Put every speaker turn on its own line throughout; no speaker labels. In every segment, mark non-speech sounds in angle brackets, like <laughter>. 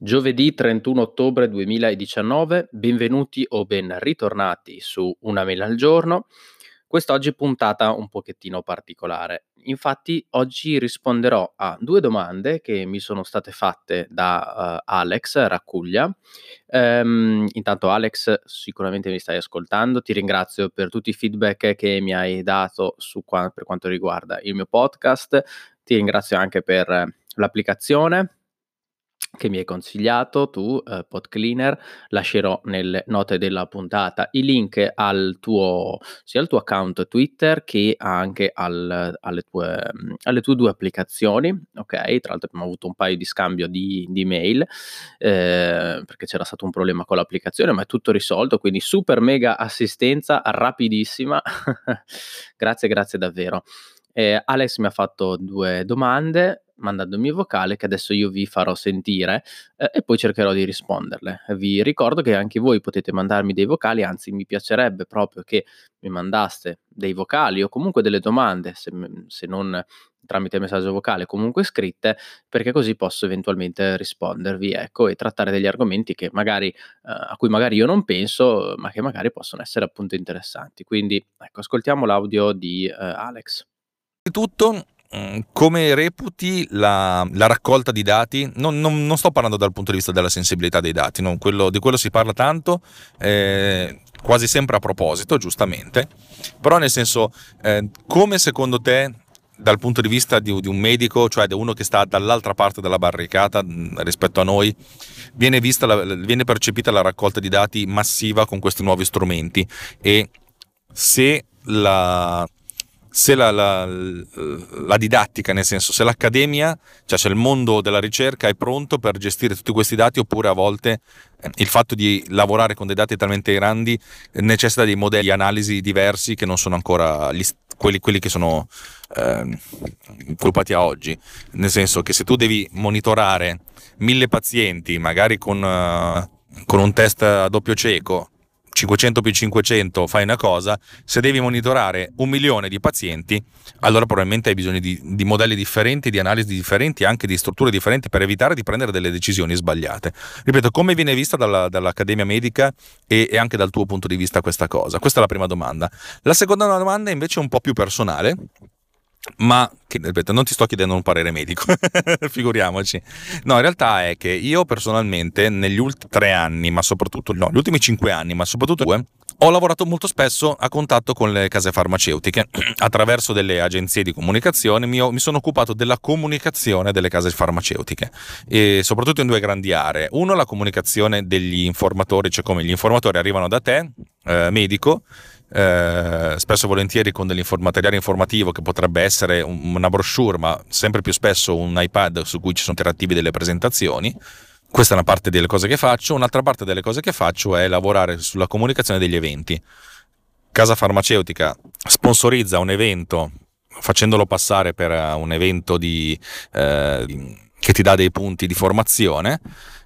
Giovedì 31 ottobre 2019, benvenuti o ben ritornati su Una Mela al giorno. Quest'oggi puntata un pochettino particolare. Infatti oggi risponderò a due domande che mi sono state fatte da uh, Alex Raccuglia. Um, intanto Alex sicuramente mi stai ascoltando, ti ringrazio per tutti i feedback che mi hai dato qua- per quanto riguarda il mio podcast, ti ringrazio anche per l'applicazione che mi hai consigliato tu, eh, PodCleaner, lascerò nelle note della puntata i link al tuo, sia al tuo account Twitter che anche al, alle, tue, alle, tue, due applicazioni, ok? Tra l'altro abbiamo avuto un paio di scambio di, di mail eh, perché c'era stato un problema con l'applicazione, ma è tutto risolto, quindi super mega assistenza rapidissima. <laughs> grazie, grazie davvero. Eh, Alex mi ha fatto due domande mandandomi vocale che adesso io vi farò sentire eh, e poi cercherò di risponderle. Vi ricordo che anche voi potete mandarmi dei vocali, anzi mi piacerebbe proprio che mi mandaste dei vocali o comunque delle domande, se, se non tramite messaggio vocale, comunque scritte, perché così posso eventualmente rispondervi, ecco, e trattare degli argomenti che magari, eh, a cui magari io non penso, ma che magari possono essere appunto interessanti. Quindi, ecco, ascoltiamo l'audio di eh, Alex.
Tutto come reputi la, la, raccolta di dati? Non, non, non, sto parlando dal punto di vista della sensibilità dei dati, quello, di quello si parla tanto, eh, quasi sempre a proposito, giustamente, però nel senso, eh, come secondo te, dal punto di vista di, di, un medico, cioè di uno che sta dall'altra parte della barricata mm, rispetto a noi, viene, la, viene percepita la raccolta di dati massiva con questi nuovi strumenti? E se la, se la, la, la, didattica, nel senso se l'accademia, cioè se il mondo della ricerca è pronto per gestire tutti questi dati oppure a volte eh, il fatto di lavorare con dei dati talmente grandi necessita di modelli di analisi diversi che non sono ancora gli, quelli, quelli, che sono eh, colpati a oggi. Nel senso che se tu devi monitorare mille pazienti, magari con, uh, con un test a doppio cieco, 500 più 500 fai una cosa, se devi monitorare un milione di pazienti, allora probabilmente hai bisogno di, di modelli differenti, di analisi differenti, anche di strutture differenti per evitare di prendere delle decisioni sbagliate. Ripeto, come viene vista dalla, dall'Accademia Medica e, e anche dal tuo punto di vista questa cosa? Questa è la prima domanda. La seconda domanda invece è un po' più personale ma che, ripeto, non ti sto chiedendo un parere medico, <laughs> figuriamoci. No, in realtà è che io personalmente negli ultimi tre anni, ma soprattutto, no, gli ultimi cinque anni, ma soprattutto due, ho lavorato molto spesso a contatto con le case farmaceutiche. <clears throat> Attraverso delle agenzie di comunicazione mi, ho, mi, sono occupato della comunicazione delle case farmaceutiche e soprattutto in due grandi aree. Uno, la comunicazione degli informatori, cioè come gli informatori arrivano da te, eh, medico, eh, spesso e volentieri con dell'informateriale informativo che potrebbe essere un, una brochure, ma sempre più spesso un iPad su cui ci sono interattivi delle presentazioni. Questa è una parte delle cose che faccio. Un'altra parte delle cose che faccio è lavorare sulla comunicazione degli eventi. Casa farmaceutica sponsorizza un evento facendolo passare per un evento di, eh, che ti dà dei punti di formazione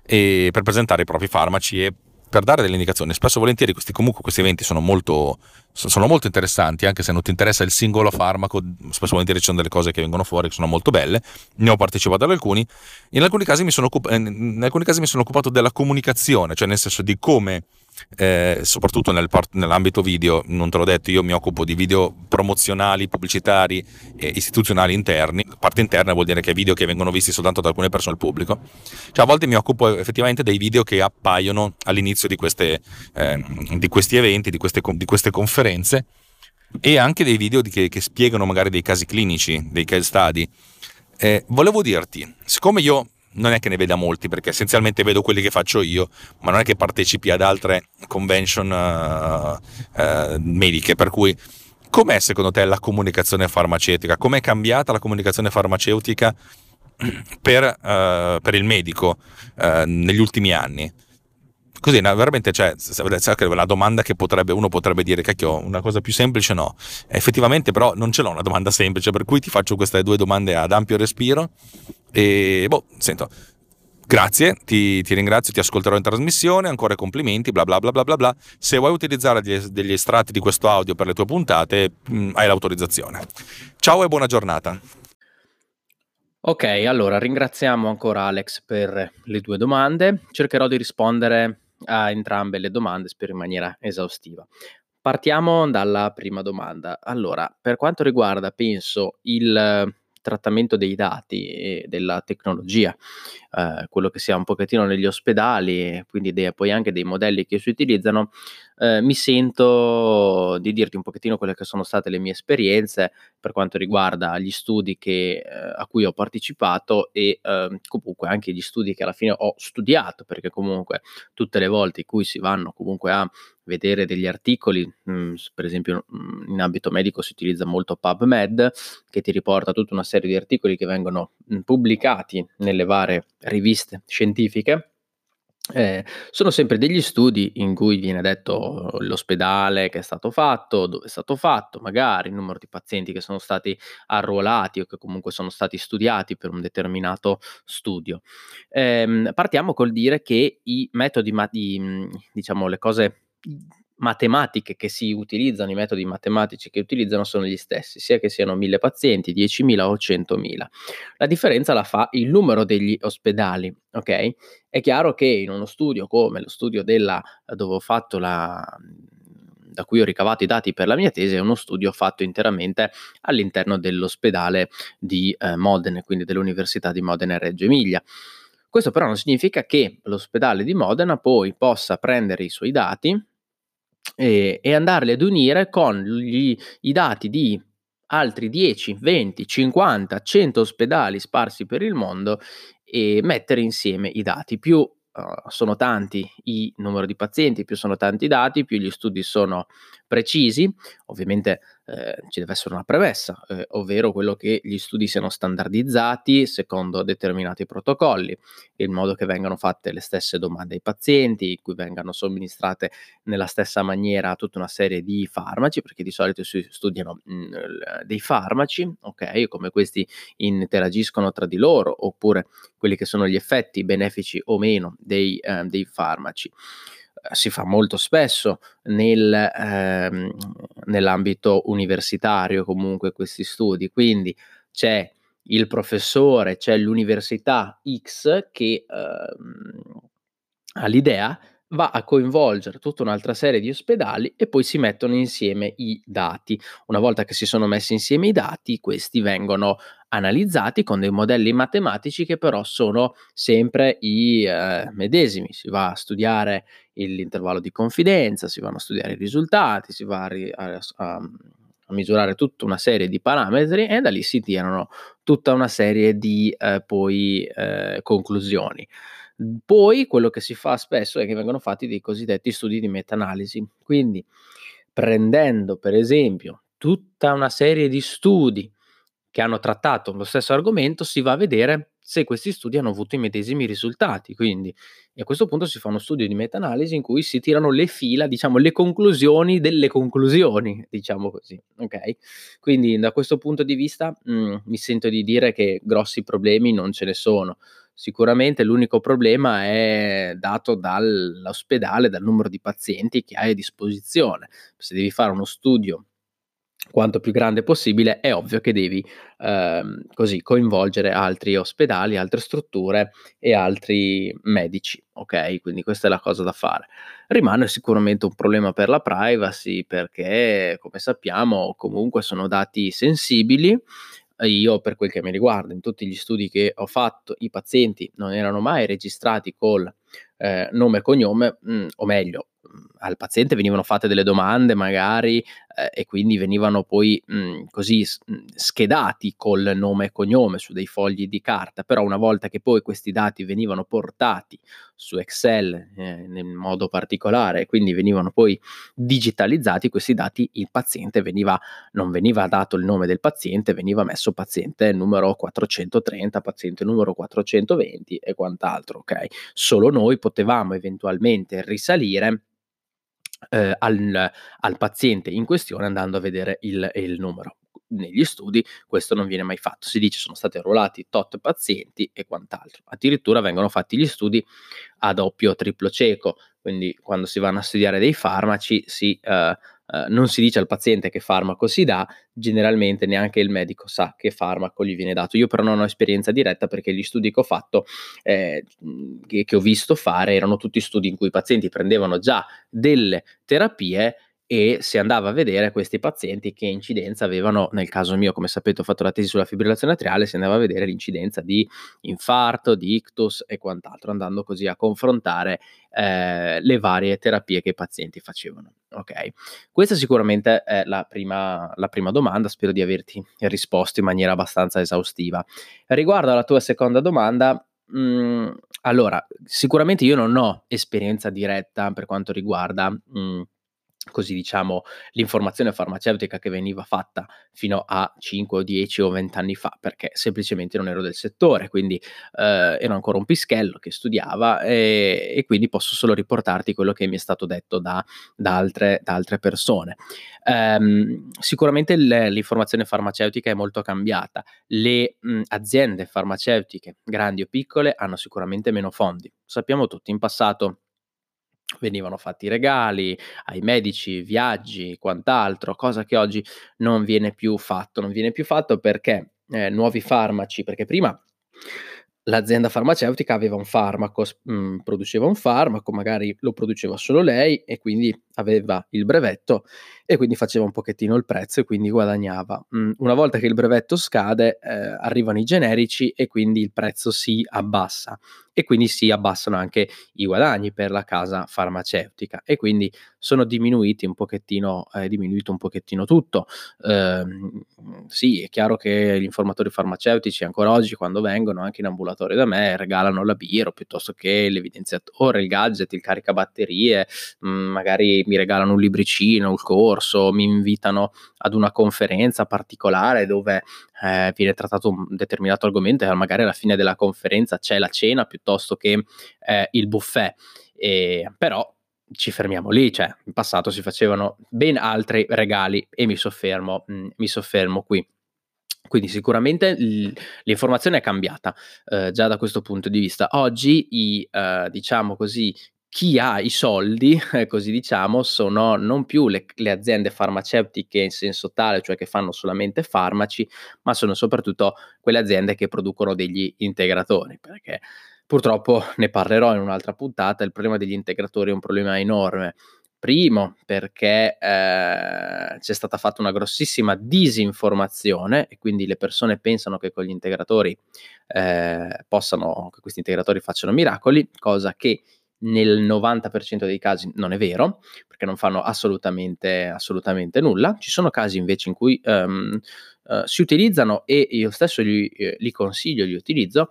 per presentare i propri farmaci e per dare delle indicazioni. Spesso e volentieri questi, comunque questi eventi sono molto, sono molto interessanti, anche se non ti interessa il singolo farmaco, spesso e volentieri ci sono delle cose che vengono fuori che sono molto belle. Ne ho partecipato ad alcuni. In alcuni casi mi sono, in alcuni casi mi sono occupato della comunicazione, cioè nel senso di come eh, soprattutto nel part- nell'ambito video, non te l'ho detto, io mi occupo di video promozionali, pubblicitari e istituzionali interni. Parte interna vuol dire che video che vengono visti soltanto da alcune persone al pubblico. Cioè, a volte mi occupo effettivamente dei video che appaiono all'inizio di, queste, eh, di questi eventi, di queste, di queste, conferenze e anche dei video che, che, spiegano magari dei casi clinici, dei case study. Eh, volevo dirti, siccome io non è che ne veda molti perché essenzialmente vedo quelli che faccio io, ma non è che partecipi ad altre convention uh, uh, mediche, per cui com'è secondo te la comunicazione farmaceutica? Com'è cambiata la comunicazione farmaceutica <clears throat> per, uh, per il medico negli ultimi anni? Così, veramente, cioè, la domanda che potrebbe, uno potrebbe dire, cacchio, una cosa più semplice no. Effettivamente, però, non ce l'ho una domanda semplice, per cui ti faccio queste due domande ad ampio respiro. E, boh, sento, Grazie, ti, ti, ringrazio, ti ascolterò in trasmissione, ancora complimenti, bla bla bla bla bla bla. Se vuoi utilizzare degli, degli estratti di questo audio per le tue puntate, mh, mm, hai l'autorizzazione. Ciao e buona giornata.
Ok, allora ringraziamo ancora Alex per le due domande. Cercherò di rispondere a entrambe le domande, spero in maniera esaustiva. Partiamo dalla prima domanda. Allora, per quanto riguarda, penso, il trattamento dei dati e della tecnologia, eh, quello che si ha un pochettino negli ospedali quindi dei, poi anche dei modelli che si utilizzano, eh, mi sento di dirti un pochettino quelle che sono state le mie esperienze per quanto riguarda gli studi che, eh, a cui ho partecipato e eh, comunque anche gli studi che alla fine ho studiato, perché comunque tutte le volte in cui si vanno comunque a vedere degli articoli, mh, mm, per esempio mh, mm, in ambito medico si utilizza molto PubMed, che ti riporta tutta una serie di articoli che vengono mh, mm, pubblicati nelle varie riviste scientifiche eh, sono sempre degli studi in cui viene detto l'ospedale che è stato fatto, dove è stato fatto, magari il numero di pazienti che sono stati arruolati o che comunque sono stati studiati per un determinato studio. Eh, partiamo col dire che i metodi, ma- di, diciamo le cose matematiche che si utilizzano, i metodi matematici che utilizzano sono gli stessi, sia che siano 1000 pazienti, 10.000 o 100.000. La differenza la fa il numero degli ospedali, ok? È chiaro che in uno studio come lo studio della dove ho fatto la da cui ho ricavato i dati per la mia tesi, è uno studio fatto interamente all'interno dell'ospedale di eh, Modena, quindi dell'Università di Modena e Reggio Emilia. Questo però non significa che l'ospedale di Modena poi possa prendere i suoi dati e, e andarli ad unire con gli, i dati di altri 10, 20, 50, 100 ospedali sparsi per il mondo e mettere insieme i dati. Più uh, sono tanti i numero di pazienti, più sono tanti i dati, più gli studi sono precisi. Ovviamente eh, ci deve essere una premessa, eh, ovvero quello che gli studi siano standardizzati secondo determinati protocolli, in modo che vengano fatte le stesse domande ai pazienti, cui vengano somministrate nella stessa maniera tutta una serie di farmaci, perché di solito si studiano mh, mm, dei farmaci, ok, come questi interagiscono tra di loro, oppure quelli che sono gli effetti benefici o meno dei, eh, dei farmaci si fa molto spesso nel, ehm, nell'ambito universitario comunque questi studi, quindi c'è il professore, c'è l'università X che ehm, ha l'idea va a coinvolgere tutta un'altra serie di ospedali e poi si mettono insieme i dati. Una volta che si sono messi insieme i dati, questi vengono analizzati con dei modelli matematici che però sono sempre i eh, medesimi. Si va a studiare l'intervallo di confidenza, si vanno a studiare i risultati, si va a, a, a, misurare tutta una serie di parametri e da lì si tirano tutta una serie di eh, poi eh, conclusioni. Poi quello che si fa spesso è che vengono fatti dei cosiddetti studi di meta-analisi, quindi prendendo per esempio tutta una serie di studi che hanno trattato lo stesso argomento, si va a vedere se questi studi hanno avuto i medesimi risultati. Quindi a questo punto si fa uno studio di meta-analisi in cui si tirano le fila, diciamo le conclusioni delle conclusioni, diciamo così. Ok? Quindi da questo punto di vista mh, mm, mi sento di dire che grossi problemi non ce ne sono. Sicuramente l'unico problema è dato dall'ospedale, dal numero di pazienti che hai a disposizione. Se devi fare uno studio quanto più grande possibile, è ovvio che devi ehm, così coinvolgere altri ospedali, altre strutture e altri medici, ok? Quindi questa è la cosa da fare. Rimane sicuramente un problema per la privacy perché, come sappiamo, comunque sono dati sensibili io per quel che mi riguarda, in tutti gli studi che ho fatto, i pazienti non erano mai registrati col eh, nome e cognome, mh, mm, o meglio, al paziente venivano fatte delle domande magari eh, e quindi venivano poi mh, così schedati col nome e cognome su dei fogli di carta, però una volta che poi questi dati venivano portati su Excel eh, in modo particolare e quindi venivano poi digitalizzati questi dati, il paziente veniva, non veniva dato il nome del paziente, veniva messo paziente numero 430, paziente numero 420 e quant'altro, ok? Solo noi potevamo eventualmente risalire eh, al, al, paziente in questione andando a vedere il, il numero. Negli studi questo non viene mai fatto, si dice sono stati arruolati tot pazienti e quant'altro. Addirittura vengono fatti gli studi a doppio o triplo cieco, quindi quando si vanno a studiare dei farmaci si, uh, eh, non si dice al paziente che farmaco si dà, generalmente neanche il medico sa che farmaco gli viene dato. Io però non ho esperienza diretta perché gli studi che ho fatto, eh, che, che ho visto fare, erano tutti studi in cui i pazienti prendevano già delle terapie e si andava a vedere questi pazienti che incidenza avevano, nel caso mio, come sapete ho fatto la tesi sulla fibrillazione atriale, si andava a vedere l'incidenza di infarto, di ictus e quant'altro, andando così a confrontare eh, le varie terapie che i pazienti facevano. Ok, questa sicuramente è la prima, la prima domanda, spero di averti risposto in maniera abbastanza esaustiva. Riguardo alla tua seconda domanda, mh, mm, allora, sicuramente io non ho esperienza diretta per quanto riguarda... Mh, mm, così diciamo l'informazione farmaceutica che veniva fatta fino a 5 o 10 o 20 anni fa perché semplicemente non ero del settore quindi eh, ero ancora un pischello che studiava e, e, quindi posso solo riportarti quello che mi è stato detto da, da, altre, da altre, persone. Um, sicuramente le, l'informazione farmaceutica è molto cambiata. Le mh, aziende farmaceutiche grandi o piccole hanno sicuramente meno fondi. Sappiamo tutti in passato venivano fatti regali ai medici, viaggi, quant'altro, cosa che oggi non viene più fatto. Non viene più fatto perché eh, nuovi farmaci, perché prima l'azienda farmaceutica aveva un farmaco, mh, mm, produceva un farmaco, magari lo produceva solo lei e quindi aveva il brevetto e quindi faceva un pochettino il prezzo e quindi guadagnava. Mm, una volta che il brevetto scade eh, arrivano i generici e quindi il prezzo si abbassa e quindi si abbassano anche i guadagni per la casa farmaceutica e quindi sono diminuiti un pochettino, è diminuito un pochettino tutto. Eh, sì, è chiaro che gli informatori farmaceutici ancora oggi quando vengono anche in ambulatorio da me regalano la Biro piuttosto che l'evidenziatore, il gadget, il caricabatterie, mh, mm, mi regalano un libricino, il corso, mi invitano ad una conferenza particolare dove eh, viene trattato un determinato argomento e magari alla fine della conferenza c'è la cena piuttosto che eh, il buffet. E, però ci fermiamo lì, cioè in passato si facevano ben altri regali e mi soffermo, mh, mm, mi soffermo qui. Quindi sicuramente l'informazione è cambiata eh, già da questo punto di vista. Oggi i, eh, diciamo così, chi ha i soldi, <laughs> eh, così diciamo, sono non più le, le, aziende farmaceutiche in senso tale, cioè che fanno solamente farmaci, ma sono soprattutto quelle aziende che producono degli integratori, perché purtroppo ne parlerò in un'altra puntata, il problema degli integratori è un problema enorme. Primo, perché eh, c'è stata fatta una grossissima disinformazione e quindi le persone pensano che con gli integratori eh, possano, che questi integratori facciano miracoli, cosa che nel 90% dei casi non è vero, perché non fanno assolutamente, assolutamente nulla. Ci sono casi invece in cui um, uh, si utilizzano e io stesso li, eh, li consiglio, li utilizzo,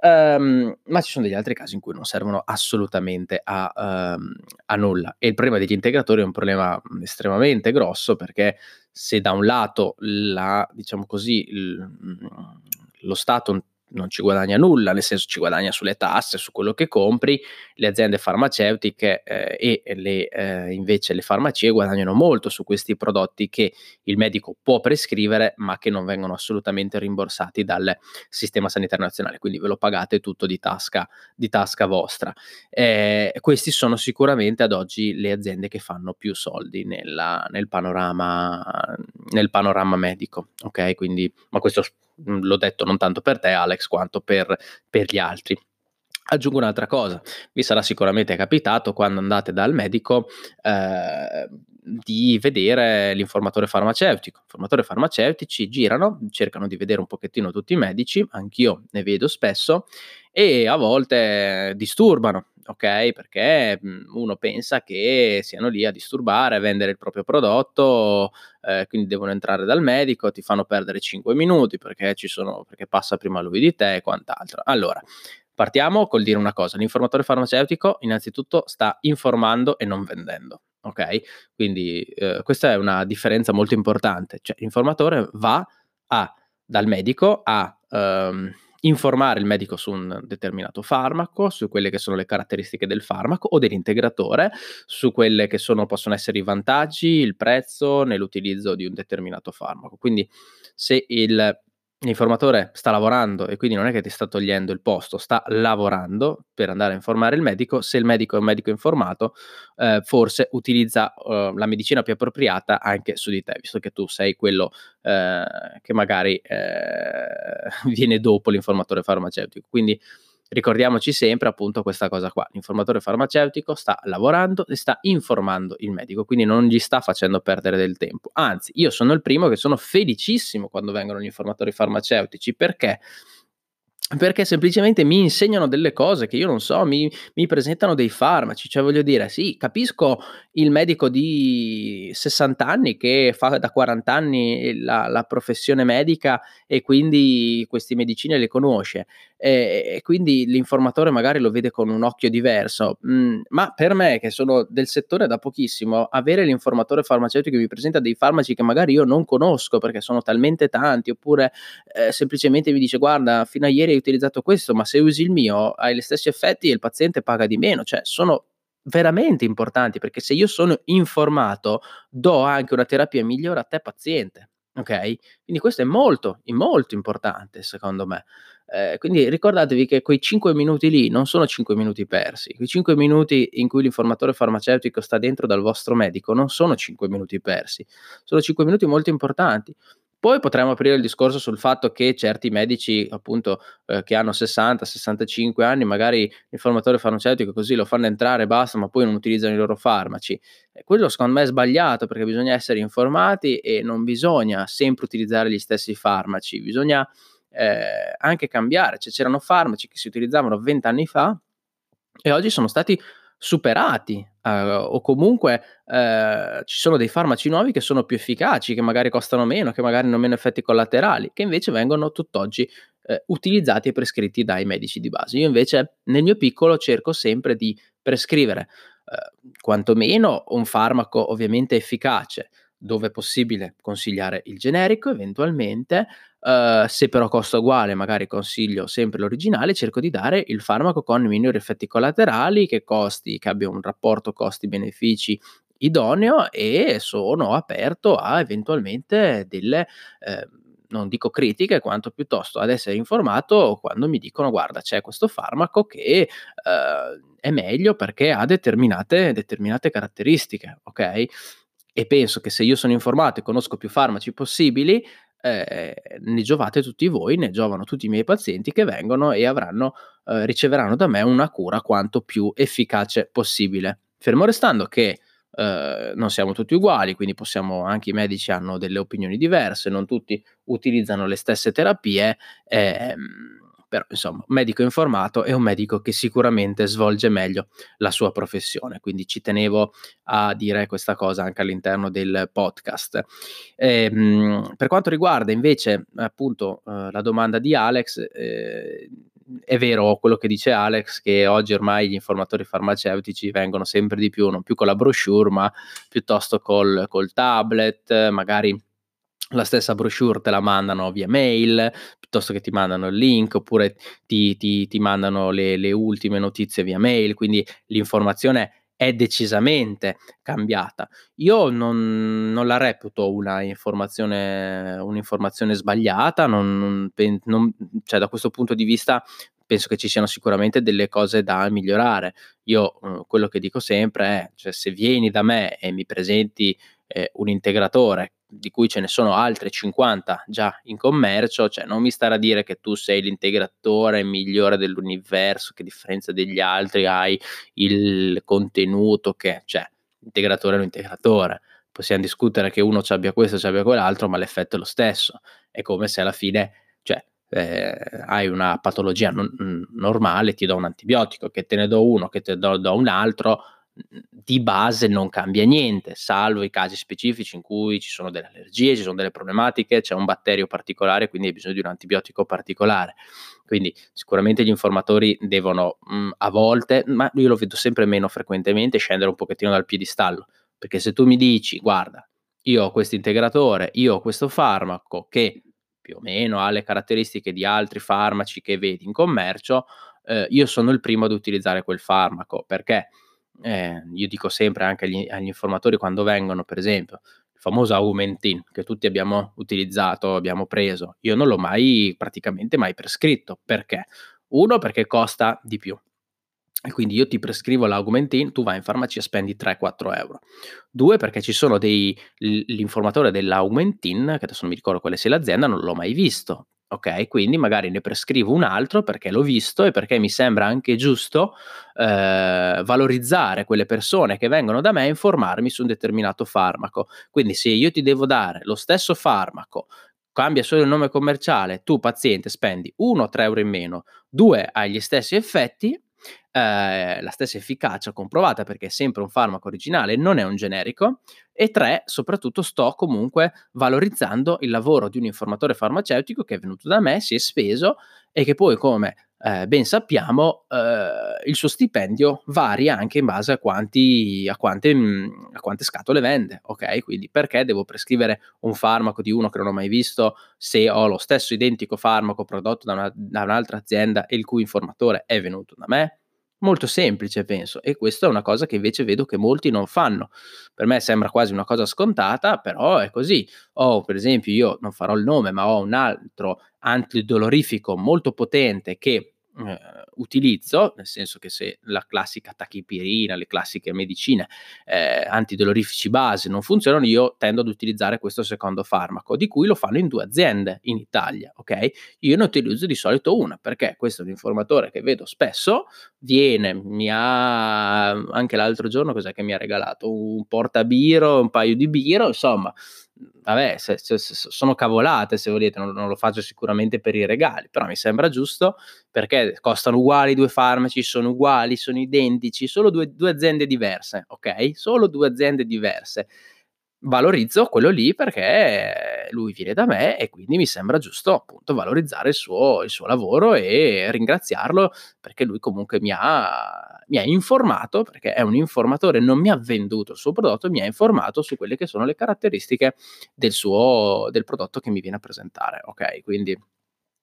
um, ma ci sono degli altri casi in cui non servono assolutamente a, um, a, nulla. E il problema degli integratori è un problema estremamente grosso perché se da un lato la, diciamo così, il, lo Stato non ci guadagna nulla, nel senso ci guadagna sulle tasse, su quello che compri, le aziende farmaceutiche eh, e le, eh, invece le farmacie guadagnano molto su questi prodotti che il medico può prescrivere ma che non vengono assolutamente rimborsati dal sistema sanitario nazionale, quindi ve lo pagate tutto di tasca, di tasca vostra. Eh, questi sono sicuramente ad oggi le aziende che fanno più soldi nella, nel, panorama, nel panorama medico, ok? Quindi, ma questo l'ho detto non tanto per te Alex quanto per, per gli altri. Aggiungo un'altra cosa, vi sarà sicuramente capitato quando andate dal medico eh, di vedere l'informatore farmaceutico. Informatori farmaceutici girano, cercano di vedere un pochettino tutti i medici, anch'io ne vedo spesso, e a volte disturbano, ok? Perché uno pensa che siano lì a disturbare, a vendere il proprio prodotto, eh, quindi devono entrare dal medico, ti fanno perdere 5 minuti perché, sono, perché passa prima lui di te e quant'altro. Allora, partiamo col dire una cosa, l'informatore farmaceutico innanzitutto sta informando e non vendendo. Ok? Quindi eh, questa è una differenza molto importante, cioè l'informatore va a, dal medico a um, informare il medico su un determinato farmaco, su quelle che sono le caratteristiche del farmaco o dell'integratore, su quelle che sono, possono essere i vantaggi, il prezzo nell'utilizzo di un determinato farmaco. Quindi se il l'informatore sta lavorando e quindi non è che ti sta togliendo il posto, sta lavorando per andare a informare il medico, se il medico è un medico informato, eh, forse utilizza eh, la medicina più appropriata anche su di te, visto che tu sei quello eh, che magari eh, <laughs> viene dopo l'informatore farmaceutico. Quindi Ricordiamoci sempre appunto questa cosa qua, l'informatore farmaceutico sta lavorando e sta informando il medico, quindi non gli sta facendo perdere del tempo. Anzi, io sono il primo che sono felicissimo quando vengono gli informatori farmaceutici. Perché? Perché semplicemente mi insegnano delle cose che io non so, mi, mi, presentano dei farmaci, cioè voglio dire, sì, capisco il medico di 60 anni che fa da 40 anni la, la professione medica e quindi queste medicine le conosce, e, e, quindi l'informatore magari lo vede con un occhio diverso, mm, ma per me che sono del settore da pochissimo, avere l'informatore farmaceutico che mi presenta dei farmaci che magari io non conosco perché sono talmente tanti, oppure eh, semplicemente mi dice guarda, fino a ieri hai utilizzato questo, ma se usi il mio hai gli stessi effetti e il paziente paga di meno, cioè sono veramente importanti perché se io sono informato do anche una terapia migliore a te paziente. Ok? Quindi questo è molto, molto importante secondo me. Eh, quindi ricordatevi che quei 5 minuti lì non sono 5 minuti persi, quei 5 minuti in cui l'informatore farmaceutico sta dentro dal vostro medico non sono 5 minuti persi, sono 5 minuti molto importanti. Poi potremmo aprire il discorso sul fatto che certi medici, appunto, eh, che hanno 60-65 anni, magari l'informatore farmaceutico così lo fanno entrare e basta, ma poi non utilizzano i loro farmaci. E quello secondo me è sbagliato perché bisogna essere informati e non bisogna sempre utilizzare gli stessi farmaci, bisogna eh, anche cambiare. Cioè, c'erano farmaci che si utilizzavano 20 anni fa e oggi sono stati superati eh, o comunque eh, ci sono dei farmaci nuovi che sono più efficaci, che magari costano meno, che magari hanno meno effetti collaterali, che invece vengono tutt'oggi eh, utilizzati e prescritti dai medici di base. Io invece nel mio piccolo cerco sempre di prescrivere eh, quantomeno un farmaco ovviamente efficace, dove è possibile consigliare il generico eventualmente, uh, se però costa uguale magari consiglio sempre l'originale, cerco di dare il farmaco con minori effetti collaterali, che costi, che abbia un rapporto costi-benefici idoneo e sono aperto a eventualmente delle... Eh, non dico critiche, quanto piuttosto ad essere informato quando mi dicono guarda c'è questo farmaco che eh, è meglio perché ha determinate, determinate caratteristiche, ok? E penso che se io sono informato e conosco più farmaci possibili, eh, ne giovate tutti voi, ne giovano tutti i miei pazienti che vengono e avranno, eh, riceveranno da me una cura quanto più efficace possibile. Fermo restando che eh, non siamo tutti uguali, quindi possiamo, anche i medici hanno delle opinioni diverse, non tutti utilizzano le stesse terapie. Ehm, però insomma, un medico informato è un medico che sicuramente svolge meglio la sua professione, quindi ci tenevo a dire questa cosa anche all'interno del podcast. E, ehm, per quanto riguarda invece appunto eh, la domanda di Alex, eh, è vero quello che dice Alex, che oggi ormai gli informatori farmaceutici vengono sempre di più, non più con la brochure, ma piuttosto col, col tablet, magari la stessa brochure te la mandano via mail, piuttosto che ti mandano il link, oppure ti, ti, ti mandano le, le, ultime notizie via mail, quindi l'informazione è decisamente cambiata. Io non, non la reputo una informazione, un'informazione sbagliata, non, non, cioè da questo punto di vista penso che ci siano sicuramente delle cose da migliorare. Io uh, quello che dico sempre è, cioè, se vieni da me e mi presenti eh, un integratore di cui ce ne sono altre 50 già in commercio, cioè non mi stare a dire che tu sei l'integratore migliore dell'universo, che a differenza degli altri hai il contenuto che, cioè, integratore è un integratore. Possiamo discutere che uno ci abbia questo, ci abbia quell'altro, ma l'effetto è lo stesso. È come se alla fine, cioè, eh, hai una patologia non, normale, ti do un antibiotico, che te ne do uno, che te ne do, do un altro, di base non cambia niente, salvo i casi specifici in cui ci sono delle allergie, ci sono delle problematiche, c'è un batterio particolare, quindi hai bisogno di un antibiotico particolare. Quindi sicuramente gli informatori devono mh, mm, a volte, ma io lo vedo sempre meno frequentemente, scendere un pochettino dal piedistallo, perché se tu mi dici, guarda, io ho questo integratore, io ho questo farmaco che più o meno ha le caratteristiche di altri farmaci che vedi in commercio, eh, io sono il primo ad utilizzare quel farmaco, perché? Eh, io dico sempre anche agli, agli, informatori quando vengono, per esempio, il famoso Augmentin che tutti abbiamo utilizzato, abbiamo preso, io non l'ho mai praticamente mai prescritto. Perché? Uno, perché costa di più. E quindi io ti prescrivo l'Augmentin, tu vai in farmacia e spendi 3-4 euro. Due, perché ci sono dei, l'informatore dell'Augmentin, che adesso non mi ricordo quale sia l'azienda, non l'ho mai visto ok? Quindi magari ne prescrivo un altro perché l'ho visto e perché mi sembra anche giusto eh, valorizzare quelle persone che vengono da me a informarmi su un determinato farmaco. Quindi se io ti devo dare lo stesso farmaco, cambia solo il nome commerciale, tu paziente spendi 1 3 euro in meno, 2 hai gli stessi effetti, eh, la stessa efficacia comprovata perché è sempre un farmaco originale, non è un generico, e tre, soprattutto sto comunque valorizzando il lavoro di un informatore farmaceutico che è venuto da me, si è speso e che poi come eh, ben sappiamo eh, il suo stipendio varia anche in base a, quanti, a, quante, mh, a quante scatole vende, ok? Quindi perché devo prescrivere un farmaco di uno che non ho mai visto se ho lo stesso identico farmaco prodotto da, una, da un'altra azienda e il cui informatore è venuto da me? Molto semplice, penso, e questa è una cosa che invece vedo che molti non fanno. Per me sembra quasi una cosa scontata, però è così. Ho, per esempio, io non farò il nome, ma ho un altro antidolorifico molto potente che eh, utilizzo, nel senso che se la classica tachipirina, le classiche medicine eh, antidolorifici base non funzionano, io tendo ad utilizzare questo secondo farmaco, di cui lo fanno in due aziende in Italia, ok? Io ne utilizzo di solito una, perché questo è un informatore che vedo spesso, viene, mi ha anche l'altro giorno cos'è che mi ha regalato? Un portabiro, un paio di biro, insomma, vabbè, se, se, se sono cavolate se volete, non, non, lo faccio sicuramente per i regali, però mi sembra giusto perché costano uguali i due farmaci, sono uguali, sono identici, solo due, due aziende diverse, ok? Solo due aziende diverse valorizzo quello lì perché lui viene da me e quindi mi sembra giusto appunto valorizzare il suo, il suo lavoro e ringraziarlo perché lui comunque mi ha, mi ha informato, perché è un informatore, non mi ha venduto il suo prodotto, mi ha informato su quelle che sono le caratteristiche del suo del prodotto che mi viene a presentare, ok? Quindi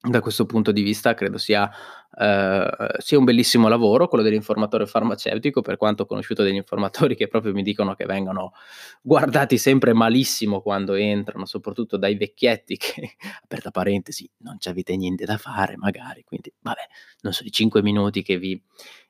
da questo punto di vista credo sia, eh, sia, un bellissimo lavoro quello dell'informatore farmaceutico, per quanto ho conosciuto degli informatori che proprio mi dicono che vengono guardati sempre malissimo quando entrano, soprattutto dai vecchietti che, <laughs> aperta parentesi, non avete niente da fare magari, quindi vabbè, non sono i 5 minuti che vi,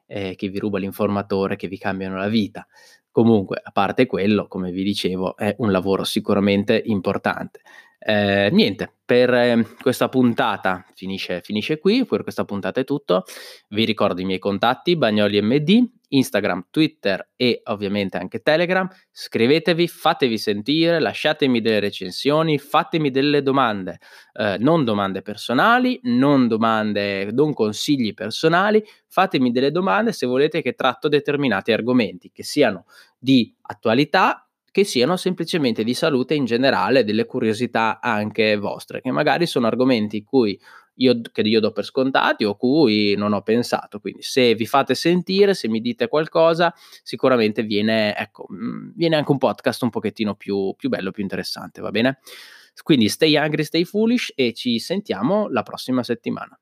eh, che vi ruba l'informatore, che vi cambiano la vita. Comunque, a parte quello, come vi dicevo, è un lavoro sicuramente importante. Eh, niente, per eh, questa puntata finisce, finisce, qui, per questa puntata è tutto. Vi ricordo i miei contatti, Bagnoli MD, Instagram, Twitter e ovviamente anche Telegram. Scrivetevi, fatevi sentire, lasciatemi delle recensioni, fatemi delle domande, eh, non domande personali, non domande, non consigli personali, fatemi delle domande se volete che tratto determinati argomenti, che siano di attualità che siano semplicemente di salute in generale, delle curiosità anche vostre, che magari sono argomenti cui io, che io do per scontati o cui non ho pensato. Quindi se vi fate sentire, se mi dite qualcosa, sicuramente viene, ecco, mm, viene anche un podcast un pochettino più, più bello, più interessante, va bene? Quindi stay hungry, stay foolish e ci sentiamo la prossima settimana.